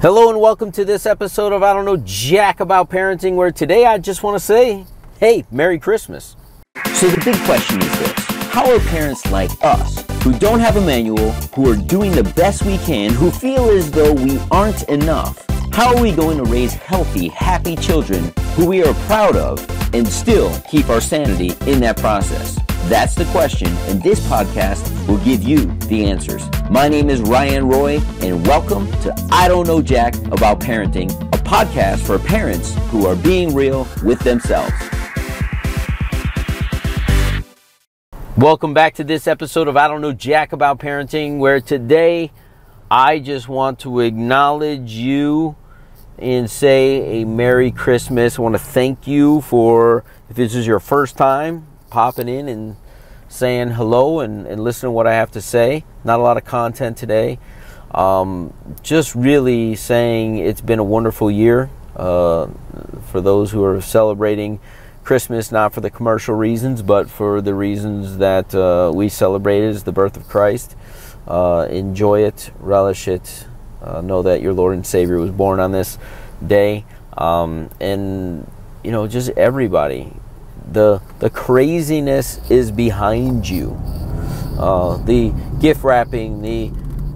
Hello and welcome to this episode of I Don't Know Jack About Parenting, where today I just want to say, hey, Merry Christmas. So the big question is this How are parents like us, who don't have a manual, who are doing the best we can, who feel as though we aren't enough, how are we going to raise healthy, happy children who we are proud of and still keep our sanity in that process? That's the question, and this podcast will give you the answers. My name is Ryan Roy, and welcome to I Don't Know Jack About Parenting, a podcast for parents who are being real with themselves. Welcome back to this episode of I Don't Know Jack About Parenting, where today I just want to acknowledge you and say a Merry Christmas. I want to thank you for, if this is your first time, popping in and saying hello and, and listening to what I have to say. Not a lot of content today. Um, just really saying it's been a wonderful year uh, for those who are celebrating Christmas, not for the commercial reasons, but for the reasons that uh, we celebrate as the birth of Christ. Uh, enjoy it, relish it, uh, know that your Lord and Savior was born on this day. Um, and, you know, just everybody the the craziness is behind you. Uh, the gift wrapping, the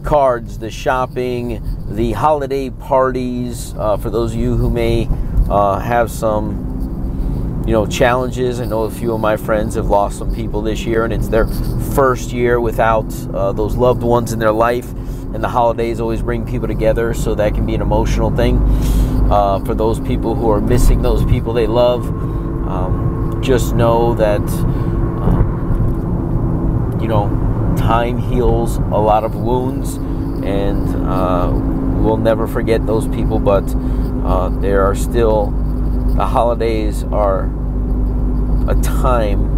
cards, the shopping, the holiday parties. Uh, for those of you who may uh, have some, you know, challenges. I know a few of my friends have lost some people this year, and it's their first year without uh, those loved ones in their life. And the holidays always bring people together, so that can be an emotional thing. Uh, for those people who are missing those people they love. Um, just know that um, you know time heals a lot of wounds and uh, we'll never forget those people but uh, there are still the holidays are a time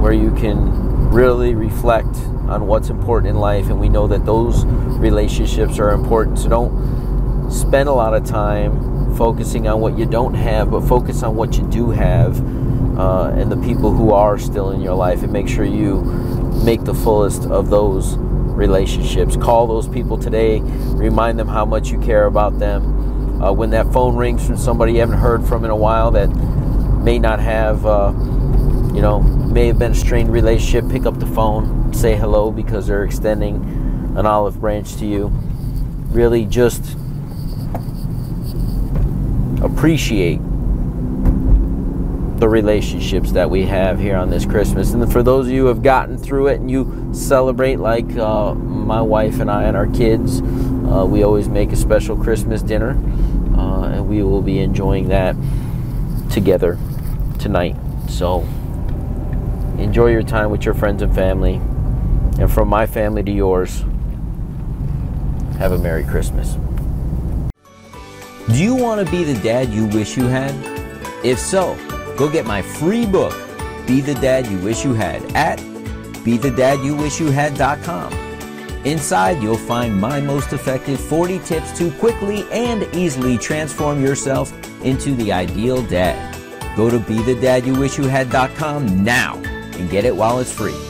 where you can really reflect on what's important in life and we know that those relationships are important. So don't spend a lot of time focusing on what you don't have, but focus on what you do have uh, and the people who are still in your life and make sure you make the fullest of those relationships. Call those people today, remind them how much you care about them. Uh, when that phone rings from somebody you haven't heard from in a while that may not have, uh, you know, may have been a strained relationship, pick up the phone, say hello because they're extending an olive branch to you. Really just appreciate the relationships that we have here on this Christmas. And for those of you who have gotten through it and you celebrate, like uh, my wife and I and our kids, uh, we always make a special Christmas dinner, uh, and we will be enjoying that together tonight. So enjoy your time with your friends and family. And from my family to yours, have a Merry Christmas. Do you want to be the dad you wish you had? If so, go get my free book, Be the Dad You Wish You Had, at BeTheDadYouWishYouHad.com. Inside, you'll find my most effective 40 tips to quickly and easily transform yourself into the ideal dad. Go to BeTheDadYouWishYouHad.com now and get it while it's free.